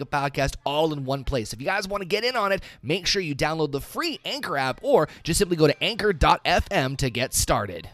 a podcast all in one place. If you guys want to get in on it, make sure you download the free Anchor app or just simply go to anchor.fm to get started.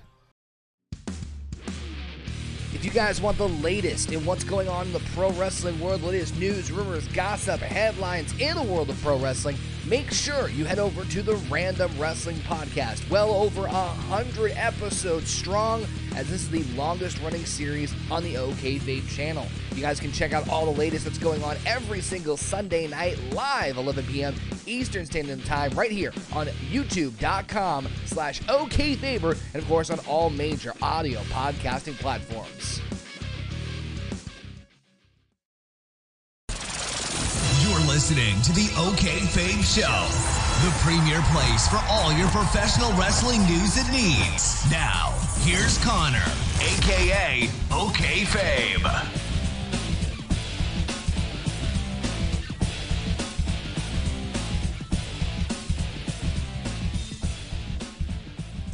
If you guys want the latest in what's going on in the pro wrestling world, latest news, rumors, gossip, headlines in the world of pro wrestling, make sure you head over to the Random Wrestling Podcast. Well over a hundred episodes strong, as this is the longest running series on the OK Fabe channel. You guys can check out all the latest that's going on every single Sunday night live, 11 p.m. Eastern Standard Time, right here on YouTube.com slash OKFaber, and of course on all major audio podcasting platforms. Listening to the OK Fabe Show, the premier place for all your professional wrestling news and needs. Now, here's Connor, aka OK Fabe.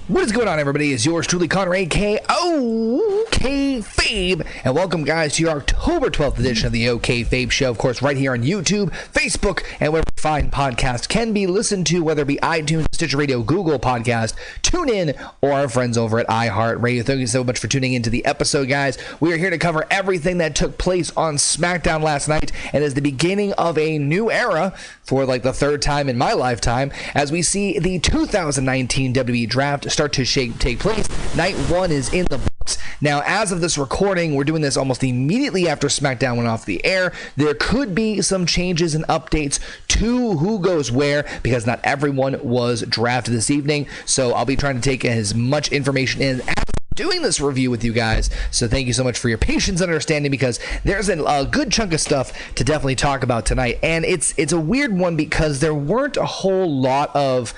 What is going on, everybody? It's yours truly, Connor, aka OK Fabe, and welcome, guys, to your October 12th edition of the OK Fabe Show. Of course, right here on YouTube, Facebook, and wherever fine podcast can be listened to, whether it be iTunes, Stitcher Radio, Google Podcast, TuneIn, or our friends over at iHeartRadio. Thank you so much for tuning into the episode, guys. We are here to cover everything that took place on SmackDown last night, and is the beginning of a new era for like the third time in my lifetime, as we see the 2019 WWE Draft start to shape, take place. Night one is in the books. Now, as of this recording, we're doing this almost immediately after SmackDown went off the air. There could be some changes and updates to who goes where because not everyone was drafted this evening. So I'll be trying to take as much information in as doing this review with you guys. So thank you so much for your patience and understanding because there's a, a, good chunk of stuff to definitely talk about tonight, and it's it's a weird one because there weren't a whole lot of.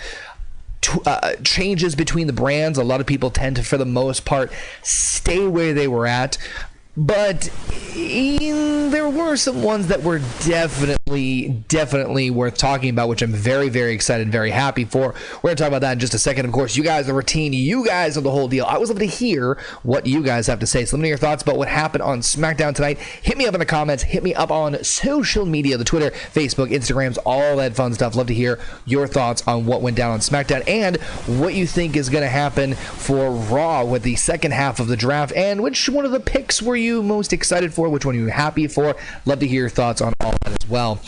Uh, changes between the brands. A lot of people tend to, for the most part, stay where they were at. But in, there were some ones that were definitely, definitely worth talking about, which I'm very, very excited, very happy for. We're to talk about that in just a second. Of course, you guys, the routine, you guys are the whole deal. I was able to hear what you guys have to say. So let me know your thoughts about what happened on SmackDown tonight. Hit me up in the comments. Hit me up on social media, the Twitter, Facebook, Instagrams, all that fun stuff. Love to hear your thoughts on what went down on SmackDown and what you think is to happen for Raw with the second half of the draft and which one of the picks were you most excited for? Which one are you happy for? Love to hear your thoughts on all that as well.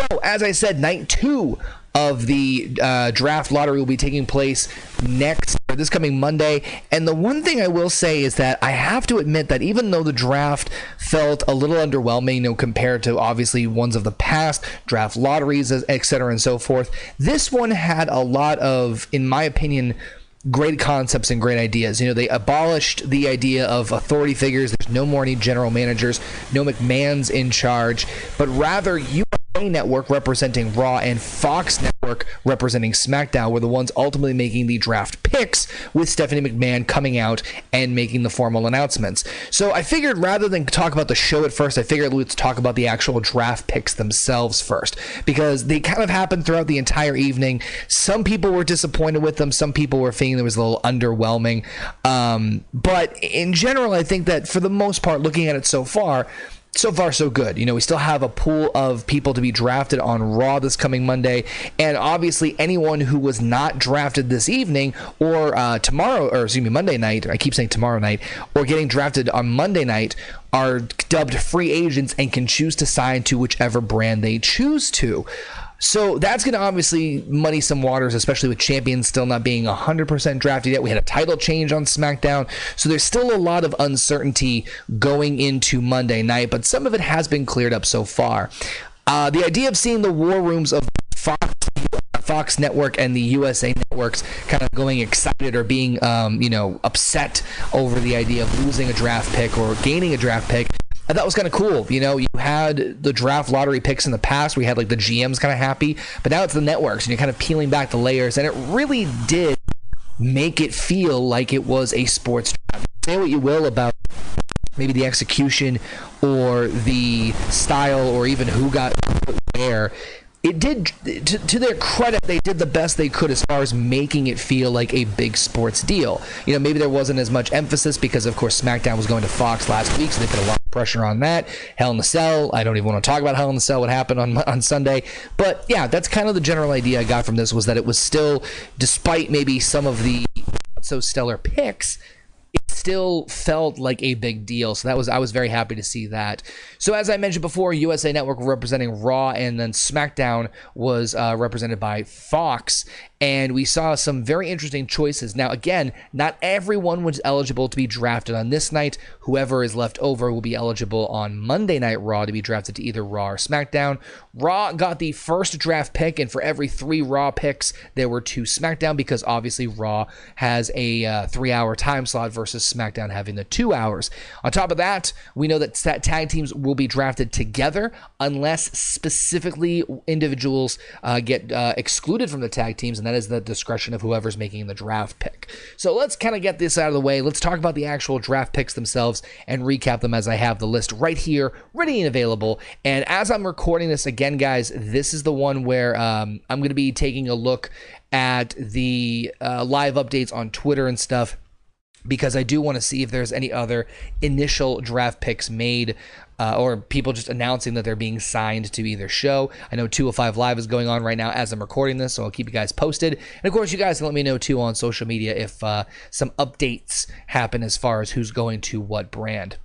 So, as I said, night two of the uh, draft lottery will be taking place next this coming Monday. And the one thing I will say is that I have to admit that even though the draft felt a little underwhelming, you know, compared to obviously ones of the past, draft lotteries, etc., and so forth, this one had a lot of, in my opinion, great concepts and great ideas. You know, they abolished the idea of authority figures. There's no more any general managers, no McMahon's in charge, but rather you Network representing Raw and Fox Network representing SmackDown were the ones ultimately making the draft picks with Stephanie McMahon coming out and making the formal announcements. So I figured rather than talk about the show at first, I figured let's talk about the actual draft picks themselves first because they kind of happened throughout the entire evening. Some people were disappointed with them, some people were feeling it was a little underwhelming. Um, but in general, I think that for the most part, looking at it so far, so far so good. You know, we still have a pool of people to be drafted on Raw this coming Monday, and obviously anyone who was not drafted this evening or uh, tomorrow, or excuse me, Monday night. I keep saying tomorrow night, or getting drafted on Monday night are dubbed free agents and can choose to sign to whichever brand they choose to. So that's going to obviously muddy some waters, especially with champions still not being 100% drafted yet. We had a title change on SmackDown. So there's still a lot of uncertainty going into Monday night, but some of it has been cleared up so far. Uh, the idea of seeing the war rooms of Fox Fox Network and the USA networks kind of going excited or being, um, you know, upset over the idea of losing a draft pick or gaining a draft pick I thought was kind of cool. You know, you had the draft lottery picks in the past. We had like the GMs kind of happy, but now it's the networks, and you're kind of peeling back the layers, and it really did make it feel like it was a sports draft. Say what you will about maybe the execution or the style or even who got where it did to, to, their credit they did the best they could as far as making it feel like a big sports deal. You know maybe there wasn't as much emphasis because of course smackdown was going to fox last week so they put a lot of pressure on that. Hell in the cell i don't even want to talk about hell in the cell what happened on on sunday. But yeah that's kind of the general idea i got from this was that it was still despite maybe some of the not so stellar picks still felt like a big deal. So that was I was very happy to see that. So as I mentioned before, USA Network representing Raw, and then SmackDown was uh, represented by Fox and we saw some very interesting choices. Now, again, not everyone was eligible to be drafted on this night. Whoever is left over will be eligible on Monday Night Raw to be drafted to either Raw or SmackDown. Raw got the first draft pick, and for every three Raw picks, there were two SmackDown because obviously Raw has a uh, three hour time slot versus SmackDown having the two hours. On top of that, we know that tag teams will be drafted together unless specifically individuals uh, get uh, excluded from the tag teams, and that is the discretion of whoever's making the draft pick. So let's kind of get this out of the way. Let's talk about the actual draft picks themselves and recap them as I have the list right here, ready and available. And as I'm recording this again, guys, this is the one where um, I'm going to be taking a look at the uh, live updates on Twitter and stuff because I do want to see if there's any other initial draft picks made uh, or people just announcing that they're being signed to either show. I know 205 Live is going on right now as I'm recording this, so I'll keep you guys posted. And of course, you guys can let me know too on social media if uh, some updates happen as far as who's going to what brand.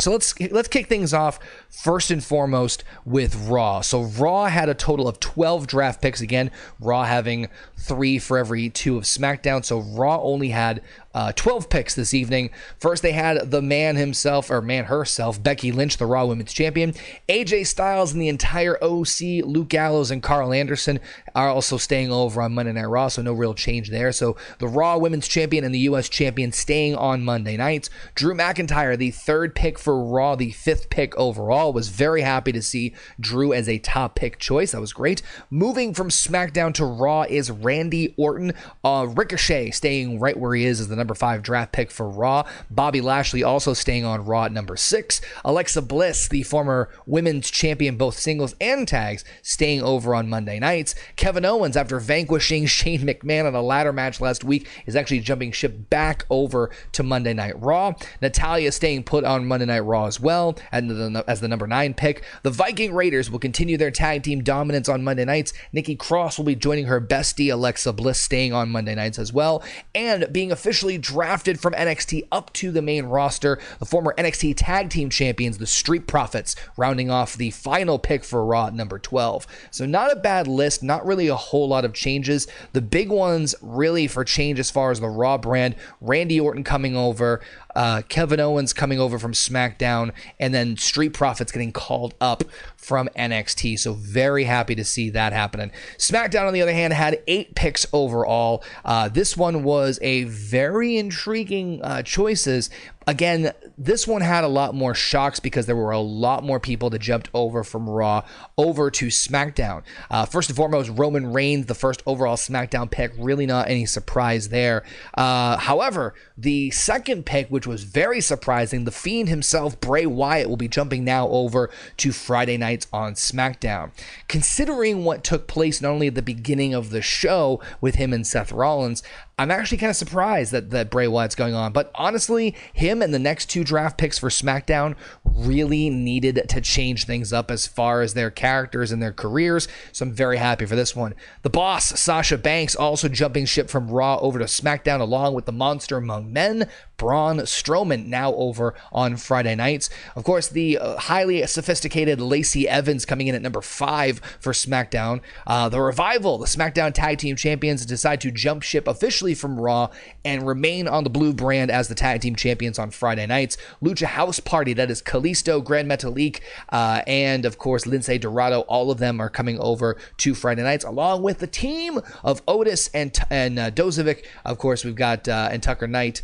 So let's let's kick things off first and foremost with Raw. So Raw had a total of 12 draft picks again, Raw having 3 for every 2 of SmackDown. So Raw only had uh, 12 picks this evening. First, they had the man himself, or man herself, Becky Lynch, the Raw Women's Champion. AJ Styles and the entire OC, Luke Gallows and Karl Anderson are also staying over on Monday Night Raw, so no real change there. So the Raw Women's Champion and the U.S. Champion staying on Monday nights. Drew McIntyre, the third pick for Raw, the fifth pick overall, was very happy to see Drew as a top pick choice. That was great. Moving from SmackDown to Raw is Randy Orton. Uh, Ricochet staying right where he is as the number five draft pick for Raw. Bobby Lashley also staying on Raw at number six. Alexa Bliss, the former women's champion, both singles and tags, staying over on Monday nights. Kevin Owens, after vanquishing Shane McMahon in a ladder match last week, is actually jumping ship back over to Monday Night Raw. Natalya staying put on Monday Night Raw as well and as the number nine pick. The Viking Raiders will continue their tag team dominance on Monday nights. Nikki Cross will be joining her bestie Alexa Bliss, staying on Monday nights as well, and being officially drafted from NXT up to the main roster. The former NXT Tag Team Champions, the Street Profits, rounding off the final pick for Raw number 12. So, not a bad list, not really a whole lot of changes. The big ones, really, for change as far as the Raw brand Randy Orton coming over, uh, Kevin Owens coming over from SmackDown, and then Street Profits getting called up from NXT. So very happy to see that happening. SmackDown, on the other hand, had eight picks overall. Uh, this one was a very intriguing uh, choices, Again, this one had a lot more shocks because there were a lot more people that jumped over from Raw over to SmackDown. Uh, first and foremost, Roman Reigns, the first overall SmackDown pick, really not any surprise there. Uh, however, the second pick, which was very surprising, the Fiend himself, Bray Wyatt, will be jumping now over to Friday nights on SmackDown. Considering what took place not only at the beginning of the show with him and Seth Rollins, I'm actually kind of surprised that, that Bray Wyatt's going on. But honestly, him and the next two draft picks for SmackDown really needed to change things up as far as their characters and their careers. So I'm very happy for this one. The boss, Sasha Banks, also jumping ship from Raw over to SmackDown along with the monster among men, Braun Strowman, now over on Friday nights. Of course, the uh, highly sophisticated Lacey Evans coming in at number five for SmackDown. Uh, the Revival, the SmackDown Tag Team Champions, decide to jump ship officially from Raw and remain on the blue brand as the tag team champions on Friday nights. Lucha House Party, that is Kalisto, Grand Metalik, uh, and of course Lince Dorado. All of them are coming over to Friday nights, along with the team of Otis and and uh, Dozovic. Of course, we've got uh, and Tucker Knight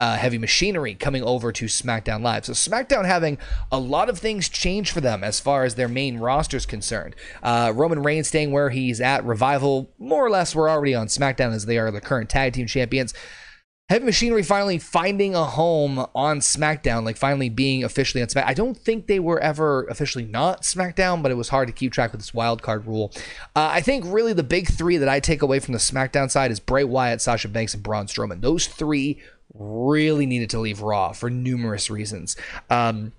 uh, Heavy Machinery coming over to SmackDown Live. So SmackDown having a lot of things change for them as far as their main roster is concerned. Uh, Roman Reigns staying where he's at. Revival, more or less, we're already on SmackDown as they are the current tag team champions. Heavy Machinery finally finding a home on SmackDown, like finally being officially on SmackDown. I don't think they were ever officially not SmackDown, but it was hard to keep track with this wild card rule. Uh, I think really the big three that I take away from the SmackDown side is Bray Wyatt, Sasha Banks, and Braun Strowman. Those three really needed to leave Raw for numerous reasons. Um,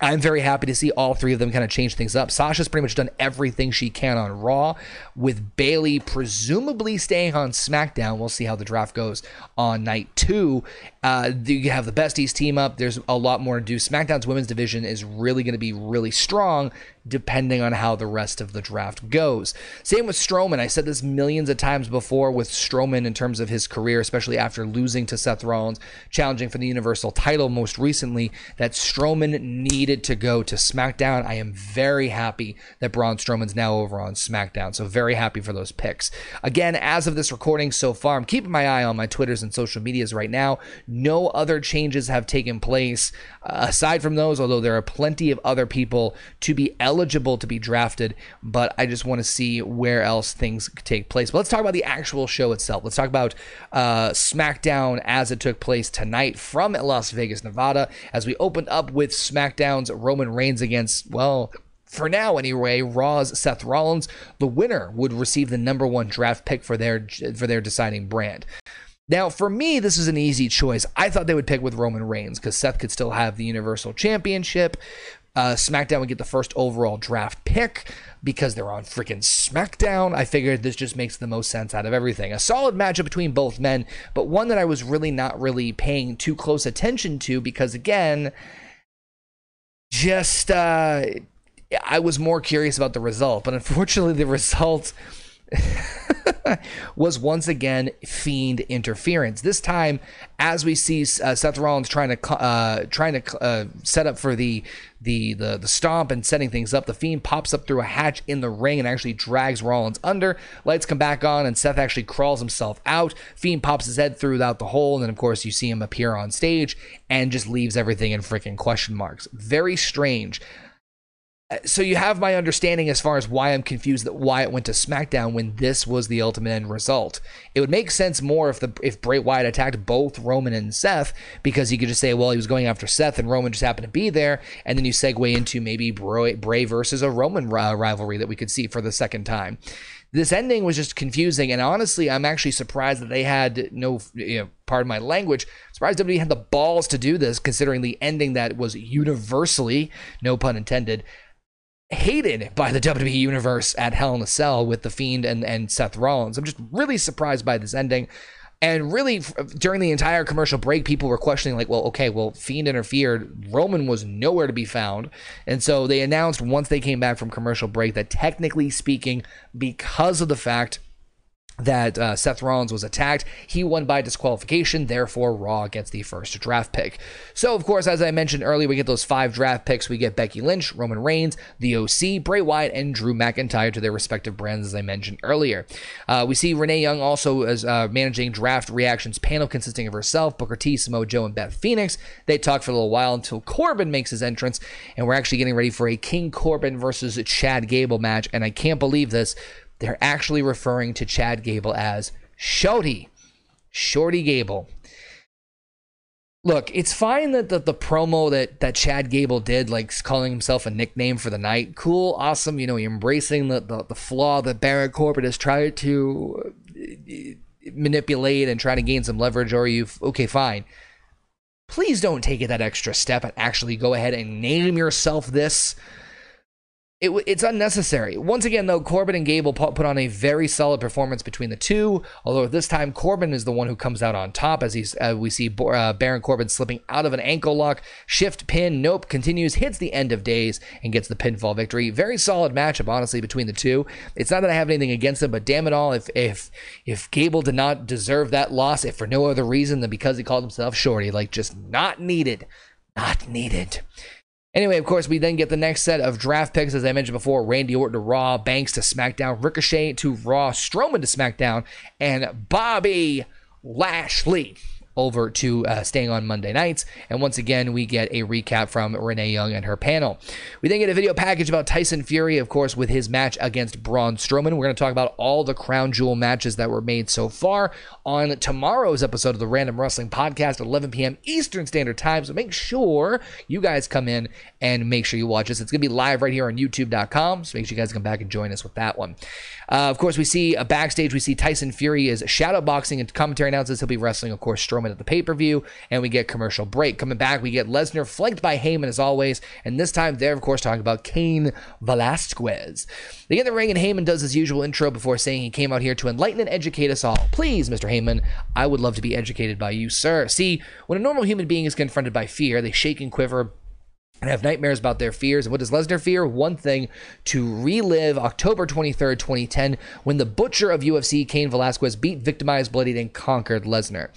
I'm very happy to see all three of them kind of change things up. Sasha's pretty much done everything she can on Raw, with Bayley presumably staying on SmackDown. We'll see how the draft goes on night two. Uh, you have the besties team up. There's a lot more to do. SmackDown's women's division is really going to be really strong depending on how the rest of the draft goes. Same with Strowman. I said this millions of times before with Strowman in terms of his career, especially after losing to Seth Rollins, challenging for the Universal title most recently, that Strowman needed to go to SmackDown. I am very happy that Braun Strowman's now over on SmackDown. So very happy for those picks. Again, as of this recording so far, I'm keeping my eye on my Twitters and social medias right now. No other changes have taken place uh, aside from those, although there are plenty of other people to be eligible to be drafted, but I just want to see where else things take place. But let's talk about the actual show itself. Let's talk about uh, SmackDown as it took place tonight from Las Vegas, Nevada, as we opened up with SmackDown's Roman Reigns against, well, for now anyway, Raw's Seth Rollins. The winner would receive the number one draft pick for their for their deciding brand. Now, for me, this is an easy choice. I thought they would pick with Roman Reigns because Seth could still have the Universal Championship. Uh, SmackDown would get the first overall draft pick because they're on freaking SmackDown. I figured this just makes the most sense out of everything. A solid matchup between both men, but one that I was really not really paying too close attention to because, again, just uh, I was more curious about the result. But unfortunately, the result was once again fiend interference. This time, as we see uh, Seth Rollins trying to uh, trying to uh, set up for the, the the the stomp and setting things up, the fiend pops up through a hatch in the ring and actually drags Rollins under. Lights come back on, and Seth actually crawls himself out. Fiend pops his head through out the hole, and then of course you see him appear on stage and just leaves everything in freaking question marks. Very strange so you have my understanding as far as why I'm confused that why it went to SmackDown when this was the ultimate end result. It would make sense more if the if Bray Wyatt attacked both Roman and Seth because you could just say, well, he was going after Seth and Roman just happened to be there, and then you segue into maybe Bray, Bray versus a Roman rivalry that we could see for the second time. This ending was just confusing, and honestly, I'm actually surprised that they had no, you know, pardon my language, surprised WWE had the balls to do this, considering the ending that was universally, no pun intended, hated by the WWE universe at Hell in a Cell with The Fiend and, and Seth Rollins. I'm just really surprised by this ending. And really, during the entire commercial break, people were questioning, like, well, okay, well, Fiend interfered. Roman was nowhere to be found. And so they announced once they came back from commercial break that technically speaking, because of the fact that uh, Seth Rollins was attacked. He won by disqualification, therefore Raw gets the first draft pick. So, of course, as I mentioned earlier, we get those five draft picks. We get Becky Lynch, Roman Reigns, the OC, Bray Wyatt, and Drew McIntyre to their respective brands, as I mentioned earlier. Uh, we see Renee Young also as uh, managing draft reactions panel consisting of herself, Booker T, Samoa Joe, and Beth Phoenix. They talk for a little while until Corbin makes his entrance, and we're actually getting ready for a King Corbin versus Chad Gable match. And I can't believe this they're actually referring to Chad Gable as Shorty. Shorty Gable. Look, it's fine that the, the promo that, that Chad Gable did, like calling himself a nickname for the night, cool, awesome. You know, embracing the, the, the flaw that Baron Corbin has tried to uh, manipulate and try to gain some leverage, or you, okay, fine. Please don't take it that extra step and actually go ahead and name yourself this it, it's unnecessary. Once again, though, Corbin and Gable put on a very solid performance between the two. Although this time Corbin is the one who comes out on top, as he's uh, we see uh, Baron Corbin slipping out of an ankle lock, shift pin, nope, continues, hits the end of days, and gets the pinfall victory. Very solid matchup, honestly, between the two. It's not that I have anything against them, but damn it all, if if if Gable did not deserve that loss, if for no other reason than because he called himself Shorty, like just not needed, not needed. Anyway, of course, we then get the next set of draft picks, as I mentioned before Randy Orton to Raw, Banks to SmackDown, Ricochet to Raw, Strowman to SmackDown, and Bobby Lashley over to uh, staying on Monday nights. And once again, we get a recap from Renee Young and her panel. We then get a video package about Tyson Fury, of course, with his match against Braun Strowman. We're going to talk about all the crown jewel matches that were made so far on tomorrow's episode of the Random Wrestling Podcast at 11 p.m. Eastern Standard Time. So make sure you guys come in and make sure you watch us. It's going to be live right here on youtube.com. So make sure you guys come back and join us with that one. Uh, of course, we see a backstage. We see Tyson Fury is shadow boxing and commentary announces he'll be wrestling, of course, Strowman at the pay per view. And we get commercial break. Coming back, we get Lesnar flanked by Heyman as always. And this time, they're, of course, talking about Cain Velasquez. They get in the ring, and Heyman does his usual intro before saying he came out here to enlighten and educate us all. Please, Mr. Heyman, I would love to be educated by you, sir. See, when a normal human being is confronted by fear, they shake and quiver and have nightmares about their fears. And what does Lesnar fear? One thing to relive October 23rd, 2010, when the butcher of UFC, Cain Velasquez, beat, victimized, bloodied, and conquered Lesnar.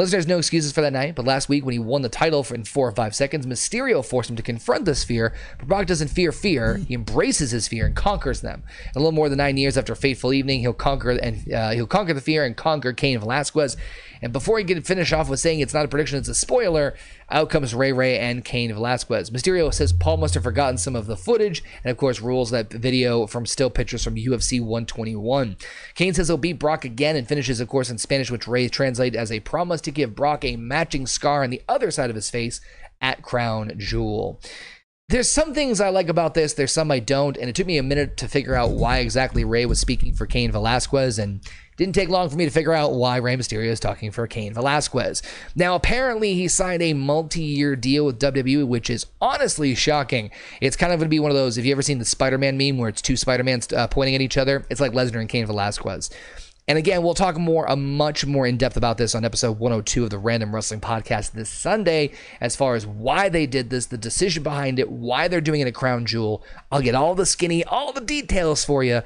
Lesnar has no excuses for that night, but last week when he won the title in four or five seconds, Mysterio forced him to confront this fear. But Brock doesn't fear fear; he embraces his fear and conquers them. A little more than nine years after a fateful evening, he'll conquer and uh, he'll conquer the fear and conquer Cain Velasquez. And before he can finish off with saying it's not a prediction, it's a spoiler, out comes Rey Rey and Cain Velasquez. Mysterio says Paul must have forgotten some of the footage, and of course rules that video from still pictures from UFC 121. Cain says he'll beat Brock again and finishes, of course, in Spanish, which Rey translates as a promise to give Brock a matching scar on the other side of his face at Crown Jewel there's some things I like about this. There's some I don't, and it took me a minute to figure out why exactly Rey was speaking for Cain Velasquez, and didn't take long for me to figure out why Rey Mysterio is talking for Cain Velasquez. Now, apparently, he signed a multi-year deal with WWE, which is honestly shocking. It's kind of going to be one of those. If you ever seen the Spider-Man meme where it's two Spider-Mans uh, pointing at each other, it's like Lesnar and Cain Velasquez. And again, we'll talk more, a much more in depth about this on episode 102 of the Random Wrestling Podcast this Sunday, as far as why they did this, the decision behind it, why they're doing it at Crown Jewel. I'll get all the skinny, all the details for you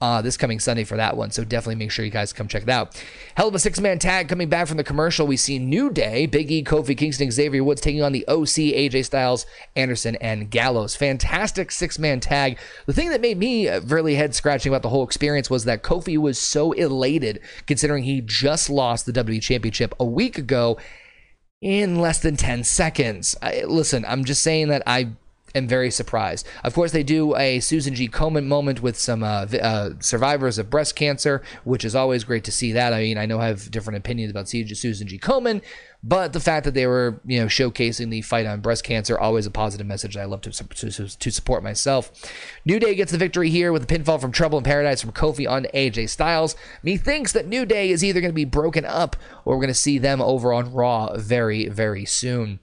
uh, this coming Sunday for that one. So definitely make sure you guys come check it out. Hell of a six man tag coming back from the commercial. We see New Day, Big E, Kofi Kingston, Xavier Woods taking on the OC, AJ Styles, Anderson, and Gallows. Fantastic six man tag. The thing that made me really head scratching about the whole experience was that Kofi was so elated considering he just lost the WWE Championship a week ago in less than 10 seconds. I, listen, I'm just saying that I am very surprised. Of course, they do a Susan G. Komen moment with some uh, uh, survivors of breast cancer, which is always great to see that. I mean, I know I have different opinions about Susan G. Komen, but the fact that they were, you know, showcasing the fight on breast cancer, always a positive message I love to, to, to support myself. New Day gets the victory here with a pinfall from Trouble in Paradise from Kofi on AJ Styles. Methinks that New Day is either going to be broken up or we're going to see them over on Raw very, very soon.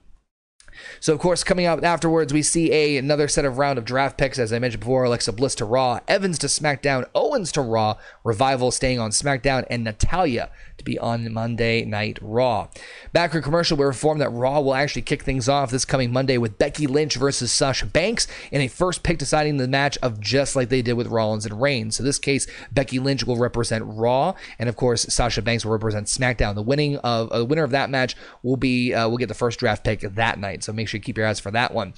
So, of course, coming out afterwards, we see a another set of round of draft picks. As I mentioned before, Alexa Bliss to Raw, Evans to SmackDown, Owens to Raw, Revival staying on SmackDown, and Natalya to be on Monday Night Raw. Back for commercial, we're informed that Raw will actually kick things off this coming Monday with Becky Lynch versus Sasha Banks in a first pick deciding the match of just like they did with Rollins and Reigns. So, this case, Becky Lynch will represent Raw, and of course, Sasha Banks will represent SmackDown. The winning of uh, the winner of that match will be uh, will get the first draft pick that night. So make sure you keep your eyes for that one.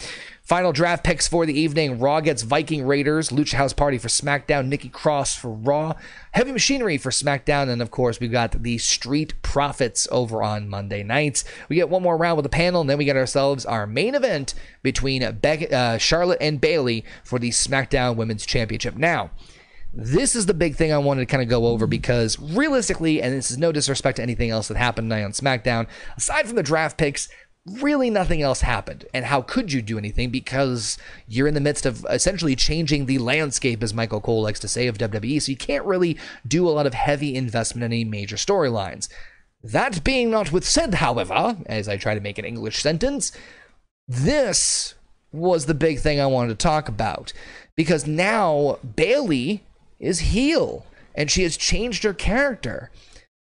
Final draft picks for the evening Raw gets Viking Raiders, Lucha House Party for SmackDown, Nikki Cross for Raw, Heavy Machinery for SmackDown, and of course, we've got the Street Profits over on Monday nights. We get one more round with the panel, and then we get ourselves our main event between Be- uh, Charlotte and Bayley for the SmackDown Women's Championship. Now, this is the big thing I wanted to kind of go over because realistically, and this is no disrespect to anything else that happened tonight on SmackDown, aside from the draft picks, really nothing else happened. And how could you do anything? Because you're in the midst of essentially changing the landscape, as Michael Cole likes to say, of WWE. So you can't really do a lot of heavy investment in any major storylines. That being not with said, however, as I try to make an English sentence, this was the big thing I wanted to talk about. Because now Bayley is heel and she has changed her character.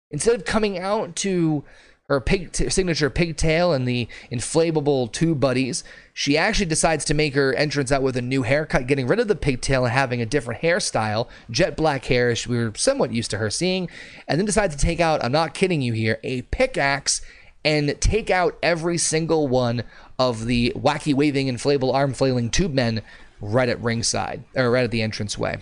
Instead of coming out to her pig t- signature pigtail and the inflatable two buddies. She actually decides to make her entrance out with a new haircut, getting rid of the pigtail and having a different hairstyle, jet black hair, as we were somewhat used to her seeing, and then decides to take out, I'm not kidding you here, a pickaxe and take out every single one of the wacky waving inflatable arm flailing tube men right at ringside, or right at the entranceway.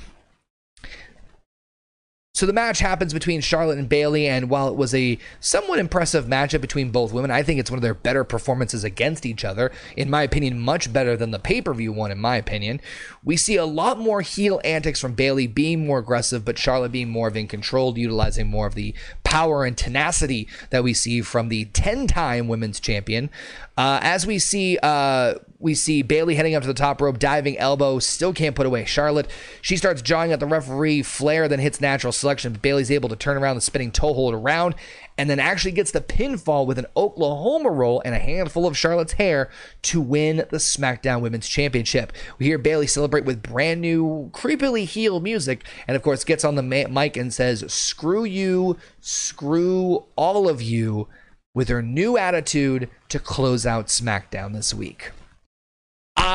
So the match happens between Charlotte and Bayley, and while it was a somewhat impressive matchup between both women, I think it's one of their better performances against each other. In my opinion, much better than the pay-per-view one. In my opinion, we see a lot more heel antics from Bayley being more aggressive, but Charlotte being more of in control, utilizing more of the power and tenacity that we see from the 10-time women's champion. Uh, as we see, uh, we see Bayley heading up to the top rope, diving elbow, still can't put away Charlotte. She starts jawing at the referee. Flair then hits natural selection. Bayley's able to turn around the spinning toe hold around and then actually gets the pinfall with an Oklahoma roll and a handful of Charlotte's hair to win the SmackDown Women's Championship. We hear Bayley celebrate with brand new, creepily heel music, and of course gets on the mic and says, Screw you, screw all of you, with her new attitude to close out SmackDown this week.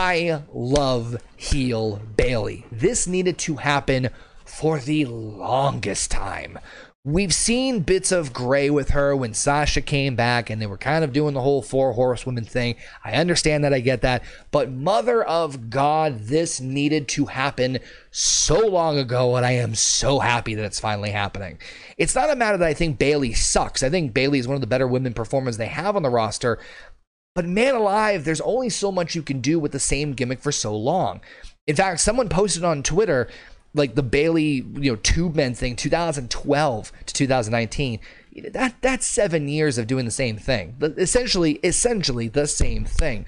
I love heel Bayley. This needed to happen for the longest time. We've seen bits of gray with her when Sasha came back and they were kind of doing the whole four horsewomen thing. I understand that, I get that. But mother of God, this needed to happen so long ago, and I am so happy that it's finally happening. It's not a matter that I think Bayley sucks. I think Bayley is one of the better women performers they have on the roster. But man alive, there's only so much you can do with the same gimmick for so long. In fact, someone posted on Twitter like the Bayley, you know, tube men thing, 2012 to 2019. That that's seven years of doing the same thing. Essentially, essentially the same thing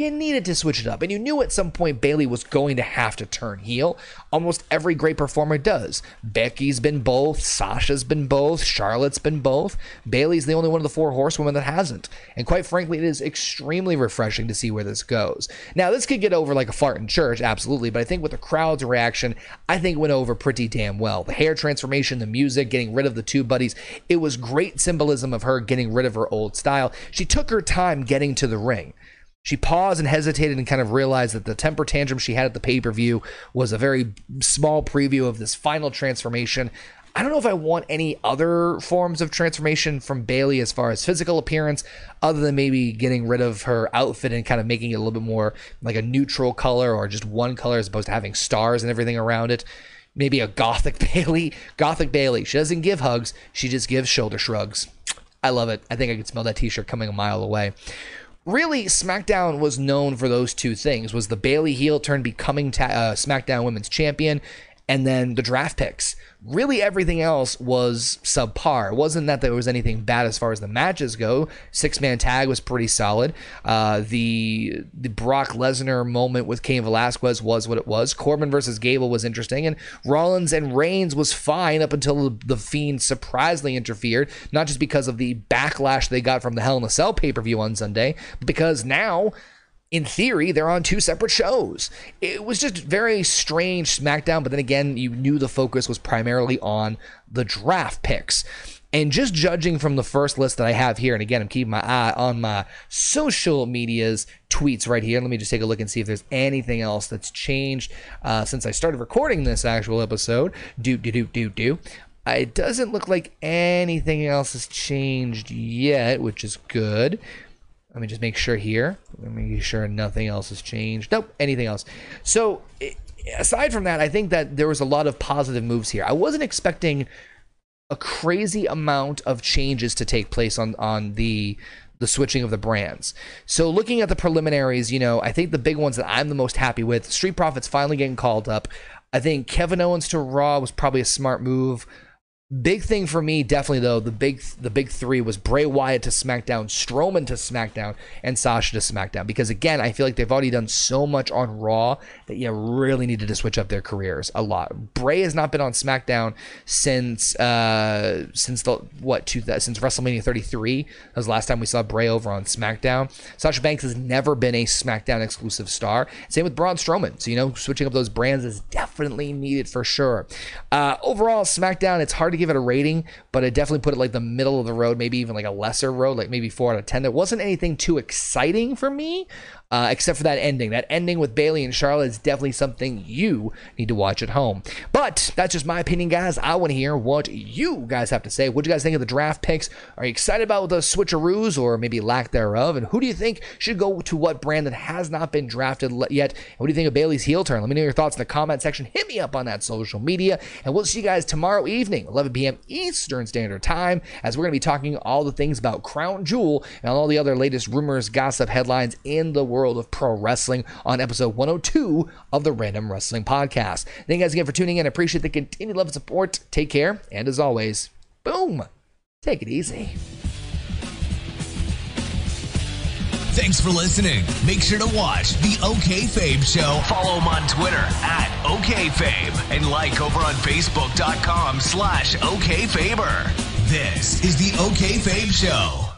you needed to switch it up. And you knew at some point Bayley was going to have to turn heel. Almost every great performer does. Becky's been both, Sasha's been both, Charlotte's been both. Bayley's the only one of the four horsewomen that hasn't. And quite frankly, it is extremely refreshing to see where this goes. Now, this could get over like a fart in church, absolutely, but I think with the crowd's reaction, I think went over pretty damn well. The hair transformation, the music, getting rid of the two buddies, it was great symbolism of her getting rid of her old style. She took her time getting to the ring. She paused and hesitated and kind of realized that the temper tantrum she had at the pay per view was a very small preview of this final transformation. I don't know if I want any other forms of transformation from Bayley as far as physical appearance, other than maybe getting rid of her outfit and kind of making it a little bit more like a neutral color or just one color as opposed to having stars and everything around it. Maybe a gothic Bayley. Gothic Bayley. She doesn't give hugs, she just gives shoulder shrugs. I love it. I think I can smell that t shirt coming a mile away really SmackDown was known for those two things: was the Bayley heel turn becoming ta- uh, SmackDown Women's Champion, and then the draft picks really everything else was subpar. It wasn't that there was anything bad as far as the matches go. Six man tag was pretty solid. Uh, the the Brock Lesnar moment with Cain Velasquez was what it was. Corbin versus Gable was interesting, and Rollins and Reigns was fine up until the Fiend surprisingly interfered. Not just because of the backlash they got from the Hell in a Cell pay per view on Sunday, but because now in theory, they're on two separate shows. It was just very strange SmackDown, but then again, you knew the focus was primarily on the draft picks. And just judging from the first list that I have here, and again, I'm keeping my eye on my social medias tweets right here. Let me just take a look and see if there's anything else that's changed uh, since I started recording this actual episode. Do, do, do, do, do. It doesn't look like anything else has changed yet, which is good. Let me just make sure here. Let me make sure nothing else has changed. Nope, anything else. So, aside from that, I think that there was a lot of positive moves here. I wasn't expecting a crazy amount of changes to take place on on the the switching of the brands. So looking at the preliminaries, you know, I think the big ones that I'm the most happy with, Street Profits finally getting called up. I think Kevin Owens to Raw was probably a smart move. Big thing for me, definitely though, the big the big three was Bray Wyatt to SmackDown, Strowman to SmackDown, and Sasha to SmackDown. Because again, I feel like they've already done so much on Raw that you really needed to switch up their careers a lot. Bray has not been on SmackDown since uh since the what two since WrestleMania 33. That was the last time we saw Bray over on SmackDown. Sasha Banks has never been a SmackDown exclusive star. Same with Braun Strowman. So you know, switching up those brands is definitely needed for sure. Uh, overall, SmackDown, it's hard to give it a rating, but I definitely put it like the middle of the road, maybe even like a lesser road, like maybe four out of 10. There wasn't anything too exciting for me uh, except for that ending. That ending with Bayley and Charlotte is definitely something you need to watch at home. But that's just my opinion, guys. I want to hear what you guys have to say. What do you guys think of the draft picks? Are you excited about the switcheroos or maybe lack thereof? And who do you think should go to what brand that has not been drafted yet? And what do you think of Bayley's heel turn? Let me know your thoughts in the comment section. Hit me up on that social media. And we'll see you guys tomorrow evening, 11 p.m. Eastern Standard Time, as we're going to be talking all the things about Crown Jewel and all the other latest rumors, gossip, headlines in the world world of pro wrestling on episode 102 of the Random Wrestling Podcast. Thank you guys again for tuning in. I appreciate the continued love and support. Take care, and as always, boom, take it easy. Thanks for listening. Make sure to watch the OK Fabe Show. Follow him on Twitter at OKFabe and like over on Facebook.com slash OK OKFaber. This is the OK Fabe Show.